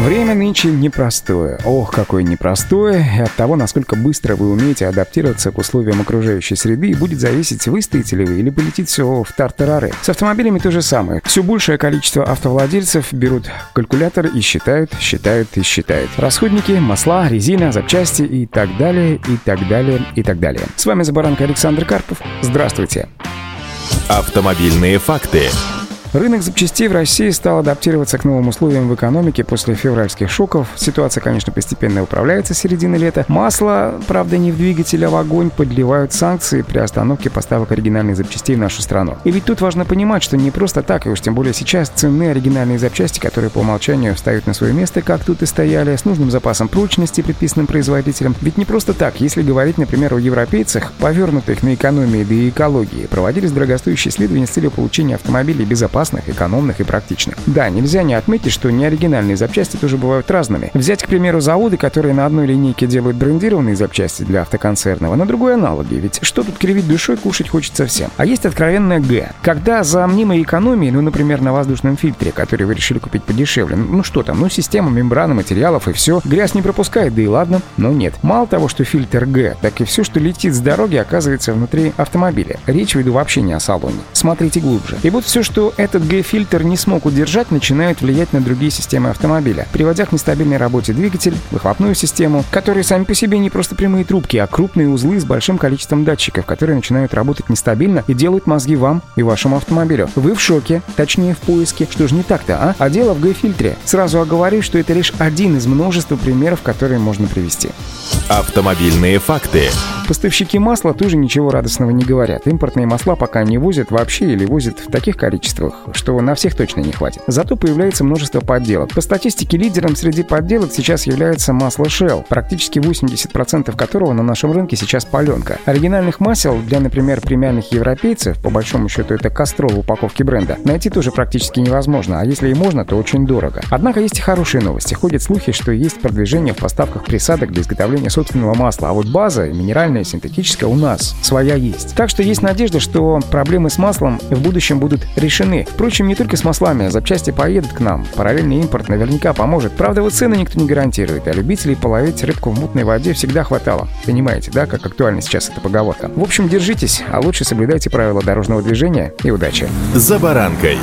Время нынче непростое. Ох, какое непростое. И от того, насколько быстро вы умеете адаптироваться к условиям окружающей среды, будет зависеть, выстоите ли вы или полетит все в тартарары. С автомобилями то же самое. Все большее количество автовладельцев берут калькулятор и считают, считают и считают. Расходники, масла, резина, запчасти и так далее, и так далее, и так далее. С вами Забаранка Александр Карпов. Здравствуйте. Автомобильные факты. Рынок запчастей в России стал адаптироваться к новым условиям в экономике после февральских шоков. Ситуация, конечно, постепенно управляется с середины лета. Масло, правда, не в двигатель, а в огонь подливают санкции при остановке поставок оригинальных запчастей в нашу страну. И ведь тут важно понимать, что не просто так, и уж тем более сейчас ценные оригинальные запчасти, которые по умолчанию встают на свое место, как тут и стояли, с нужным запасом прочности, предписанным производителем. Ведь не просто так, если говорить, например, о европейцах, повернутых на экономии да и экологии, проводились дорогостоящие исследования с целью получения автомобилей безопасных безопасных, экономных и практичных. Да, нельзя не отметить, что неоригинальные запчасти тоже бывают разными. Взять, к примеру, заводы, которые на одной линейке делают брендированные запчасти для автоконцернов, а на другой аналоги. Ведь что тут кривить душой, кушать хочется всем. А есть откровенная Г. Когда за мнимой экономией, ну, например, на воздушном фильтре, который вы решили купить подешевле, ну что там, ну система, мембрана, материалов и все, грязь не пропускает, да и ладно, но нет. Мало того, что фильтр Г, так и все, что летит с дороги, оказывается внутри автомобиля. Речь веду вообще не о салоне. Смотрите глубже. И вот все, что это этот Г-фильтр не смог удержать, начинают влиять на другие системы автомобиля, приводя к нестабильной работе двигатель, выхлопную систему, которые сами по себе не просто прямые трубки, а крупные узлы с большим количеством датчиков, которые начинают работать нестабильно и делают мозги вам и вашему автомобилю. Вы в шоке, точнее в поиске. Что же не так-то, а? А дело в Г-фильтре. Сразу оговорюсь, что это лишь один из множества примеров, которые можно привести. Автомобильные факты. Поставщики масла тоже ничего радостного не говорят. Импортные масла пока не возят вообще или возят в таких количествах, что на всех точно не хватит. Зато появляется множество подделок. По статистике лидером среди подделок сейчас является масло Shell, практически 80% которого на нашем рынке сейчас паленка. Оригинальных масел для, например, премиальных европейцев, по большому счету это кастрол в упаковке бренда, найти тоже практически невозможно, а если и можно, то очень дорого. Однако есть и хорошие новости. Ходят слухи, что есть продвижение в поставках присадок для изготовления собственного масла, а вот база, минеральная, синтетическая у нас своя есть. Так что есть надежда, что проблемы с маслом в будущем будут решены. Впрочем, не только с маслами, а запчасти поедут к нам. Параллельный импорт наверняка поможет. Правда, вот цены никто не гарантирует, а любителей половить рыбку в мутной воде всегда хватало. Понимаете, да, как актуальна сейчас эта поговорка? В общем, держитесь, а лучше соблюдайте правила дорожного движения и удачи. За баранкой.